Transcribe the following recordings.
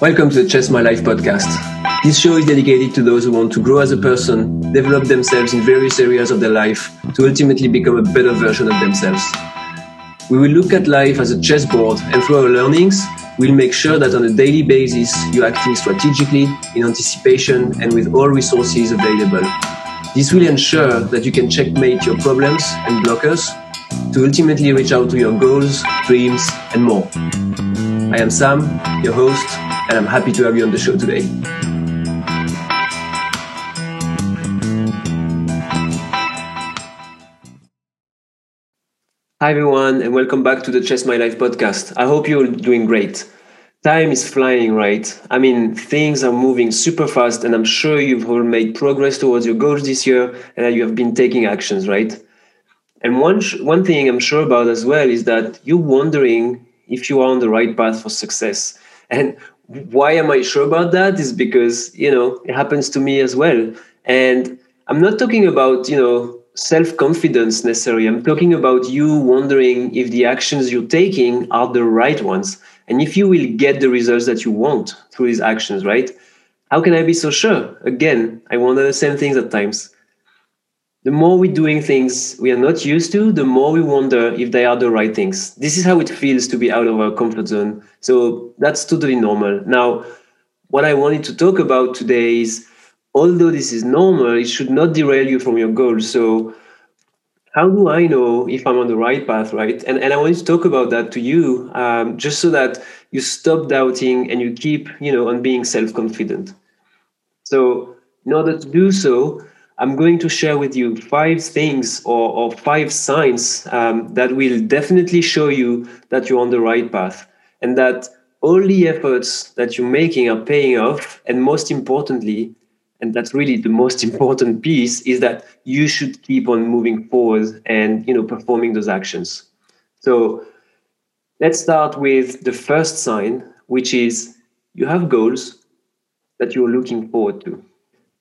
Welcome to the Chess My Life podcast. This show is dedicated to those who want to grow as a person, develop themselves in various areas of their life to ultimately become a better version of themselves. We will look at life as a chessboard and through our learnings, we'll make sure that on a daily basis you're acting strategically, in anticipation, and with all resources available. This will ensure that you can checkmate your problems and blockers to ultimately reach out to your goals, dreams, and more. I am Sam, your host, and I'm happy to have you on the show today. Hi, everyone, and welcome back to the Chess My Life podcast. I hope you're doing great. Time is flying, right? I mean, things are moving super fast, and I'm sure you've all made progress towards your goals this year and that you have been taking actions, right? And one, one thing I'm sure about as well is that you're wondering if you are on the right path for success. And why am I sure about that? Is because, you know, it happens to me as well. And I'm not talking about, you know, self confidence necessarily. I'm talking about you wondering if the actions you're taking are the right ones and if you will get the results that you want through these actions, right? How can I be so sure? Again, I wonder the same things at times. The more we're doing things we are not used to, the more we wonder if they are the right things. This is how it feels to be out of our comfort zone. So that's totally normal. Now, what I wanted to talk about today is although this is normal, it should not derail you from your goals. So, how do I know if I'm on the right path, right? And, and I wanted to talk about that to you, um, just so that you stop doubting and you keep, you know, on being self-confident. So, in order to do so, I'm going to share with you five things or, or five signs um, that will definitely show you that you're on the right path and that all the efforts that you're making are paying off. And most importantly, and that's really the most important piece is that you should keep on moving forward and you know performing those actions. So let's start with the first sign which is you have goals that you're looking forward to.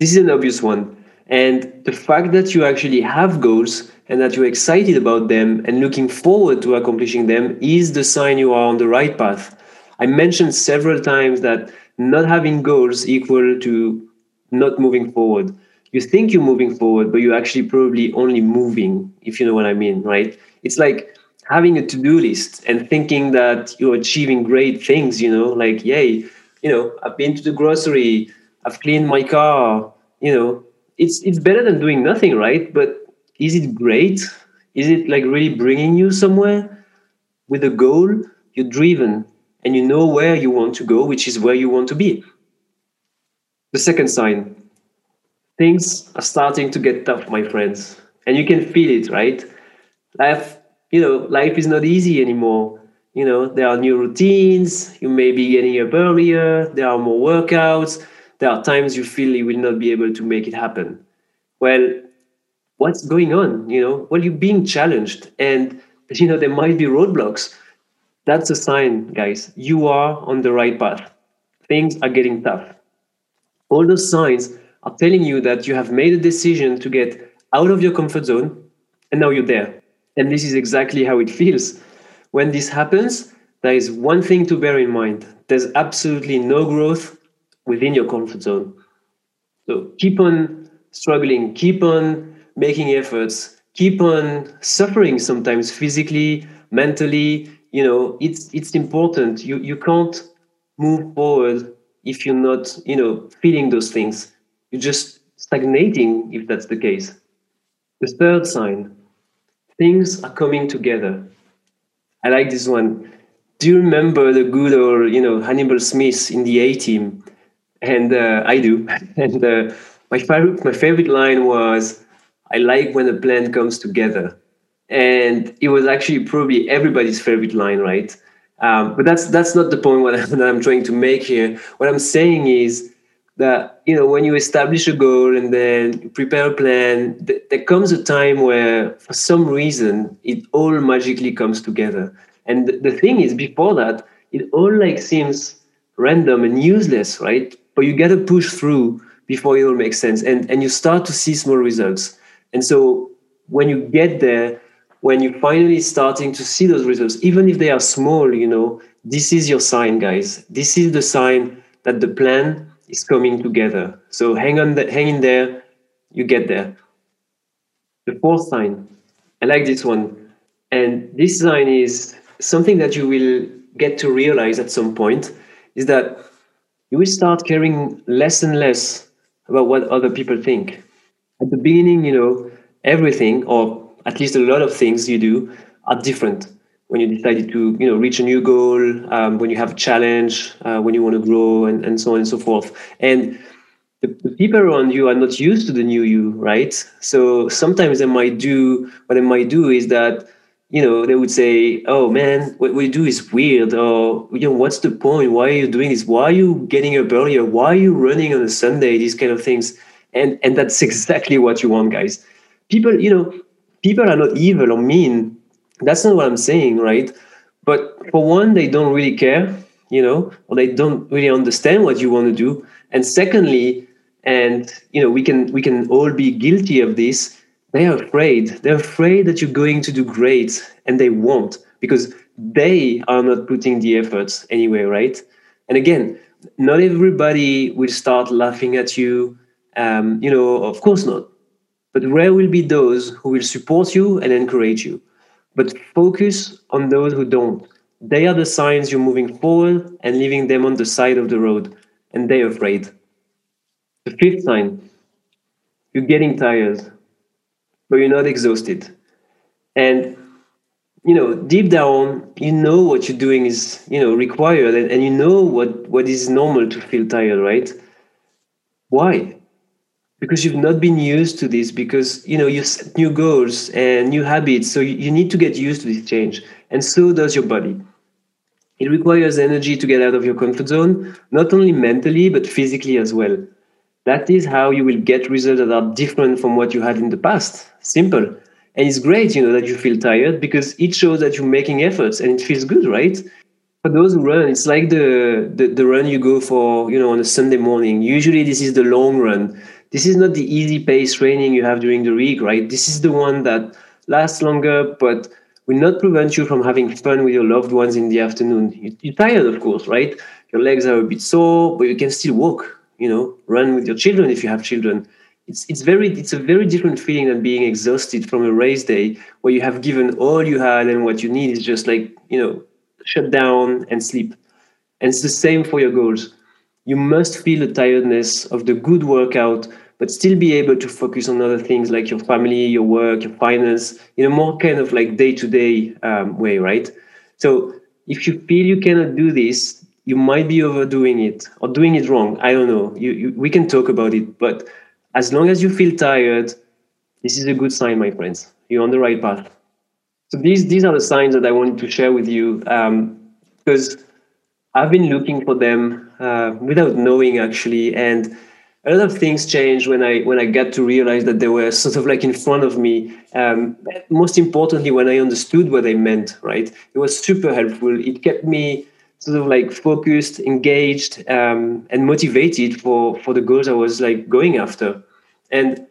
This is an obvious one and the fact that you actually have goals and that you're excited about them and looking forward to accomplishing them is the sign you are on the right path i mentioned several times that not having goals equal to not moving forward. You think you're moving forward, but you're actually probably only moving, if you know what I mean, right? It's like having a to-do list and thinking that you're achieving great things, you know, like, yay, you know, I've been to the grocery, I've cleaned my car, you know, it's it's better than doing nothing, right? But is it great? Is it like really bringing you somewhere with a goal? You're driven and you know where you want to go, which is where you want to be. The second sign things are starting to get tough, my friends. And you can feel it, right? Life, you know, life is not easy anymore. You know, there are new routines, you may be getting up earlier, there are more workouts, there are times you feel you will not be able to make it happen. Well, what's going on? You know, well, you're being challenged and you know there might be roadblocks. That's a sign, guys. You are on the right path. Things are getting tough all those signs are telling you that you have made a decision to get out of your comfort zone and now you're there. And this is exactly how it feels. When this happens, there is one thing to bear in mind there's absolutely no growth within your comfort zone. So keep on struggling, keep on making efforts, keep on suffering sometimes physically, mentally. You know, it's it's important. You you can't move forward if you're not, you know, feeling those things. You're just stagnating if that's the case. The third sign, things are coming together. I like this one. Do you remember the good old, you know, Hannibal Smith in the A team? And uh, I do. and uh, my favorite, my favorite line was, "I like when a plan comes together." And it was actually probably everybody's favorite line, right? Um, but that's that's not the point what I'm, that I'm trying to make here. What I'm saying is that you know when you establish a goal and then prepare a plan, th- there comes a time where for some reason it all magically comes together. And th- the thing is, before that, it all like seems random and useless, right? But you got to push through before it all makes sense, and and you start to see small results. And so when you get there when you're finally starting to see those results, even if they are small, you know, this is your sign, guys. This is the sign that the plan is coming together. So hang on, the, hang in there. You get there. The fourth sign, I like this one, and this sign is something that you will get to realize at some point is that you will start caring less and less about what other people think. At the beginning, you know, everything, or at least a lot of things you do, are different. When you decided to, you know, reach a new goal, um, when you have a challenge, uh, when you want to grow, and, and so on and so forth. And the, the, people around you are not used to the new you, right? So sometimes they might do what they might do is that you know, they would say, "Oh man, what we do is weird," or you know, "What's the point? Why are you doing this? Why are you getting up earlier? Why are you running on a Sunday?" These kind of things, and and that's exactly what you want, guys. People, you know, people are not evil or mean. That's not what I'm saying, right? But for one, they don't really care, you know, or they don't really understand what you want to do. And secondly, and you know, we can we can all be guilty of this they are afraid. They're afraid that you're going to do great, and they won't because they are not putting the efforts anyway, right? And again, not everybody will start laughing at you. Um, you know, of course not. But rare will be those who will support you and encourage you. But focus on those who don't. They are the signs you're moving forward and leaving them on the side of the road, and they're afraid. The fifth sign you're getting tired but you're not exhausted. And you know, deep down, you know what you're doing is, you know, required and, and you know what, what is normal to feel tired, right? Why? Because you've not been used to this, because you know, you set new goals and new habits. So you, you need to get used to this change. And so does your body. It requires energy to get out of your comfort zone, not only mentally, but physically as well. That is how you will get results that are different from what you had in the past. Simple. And it's great, you know, that you feel tired because it shows that you're making efforts and it feels good, right? For those who run, it's like the, the, the run you go for, you know, on a Sunday morning. Usually this is the long run. This is not the easy pace training you have during the week, right? This is the one that lasts longer, but will not prevent you from having fun with your loved ones in the afternoon. You're tired, of course, right? Your legs are a bit sore, but you can still walk you know run with your children if you have children. It's it's very it's a very different feeling than being exhausted from a race day where you have given all you had and what you need is just like you know shut down and sleep. And it's the same for your goals. You must feel the tiredness of the good workout but still be able to focus on other things like your family your work your finance in a more kind of like day-to-day um, way right? So if you feel you cannot do this you might be overdoing it or doing it wrong. I don't know. You, you, we can talk about it, but as long as you feel tired, this is a good sign, my friends. You're on the right path. So these these are the signs that I wanted to share with you um, because I've been looking for them uh, without knowing actually, and a lot of things changed when I when I got to realize that they were sort of like in front of me. Um, most importantly, when I understood what they meant, right? It was super helpful. It kept me sort of like focused, engaged, um, and motivated for for the goals I was like going after. And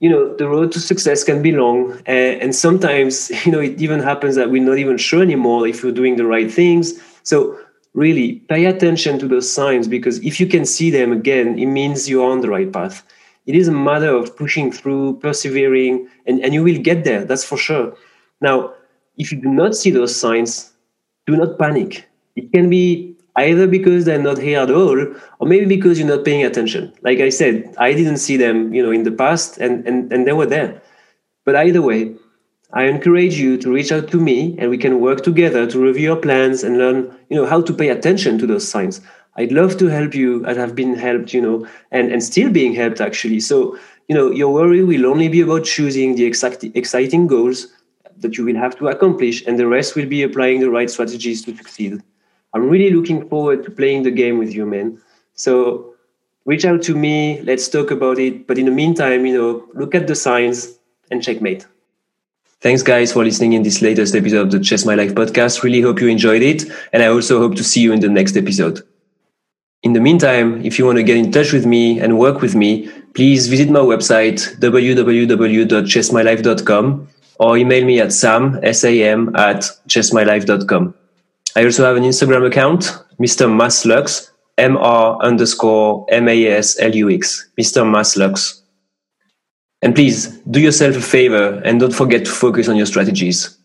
you know, the road to success can be long, and, and sometimes you know it even happens that we're not even sure anymore if we're doing the right things. So really pay attention to those signs because if you can see them again, it means you're on the right path. It is a matter of pushing through, persevering, and, and you will get there, that's for sure. Now, if you do not see those signs, do not panic it can be either because they're not here at all or maybe because you're not paying attention. Like i said i didn't see them you know in the past and and, and they were there. But either way i encourage you to reach out to me and we can work together to review your plans and learn you know how to pay attention to those signs. I'd love to help you as i've been helped you know and and still being helped actually. So you know your worry will only be about choosing the exact exciting goals that you will have to accomplish and the rest will be applying the right strategies to succeed I'm really looking forward to playing the game with you, man. So reach out to me. Let's talk about it. But in the meantime, you know, look at the signs and checkmate. Thanks, guys, for listening in this latest episode of the Chess My Life podcast. Really hope you enjoyed it. And I also hope to see you in the next episode. In the meantime, if you want to get in touch with me and work with me, please visit my website, www.chessmylife.com or email me at sam, S-A-M, at chessmylife.com. I also have an Instagram account, Mr. Maslux, M-R underscore M-A-S-L-U-X, Mr. Maslux. And please do yourself a favor and don't forget to focus on your strategies.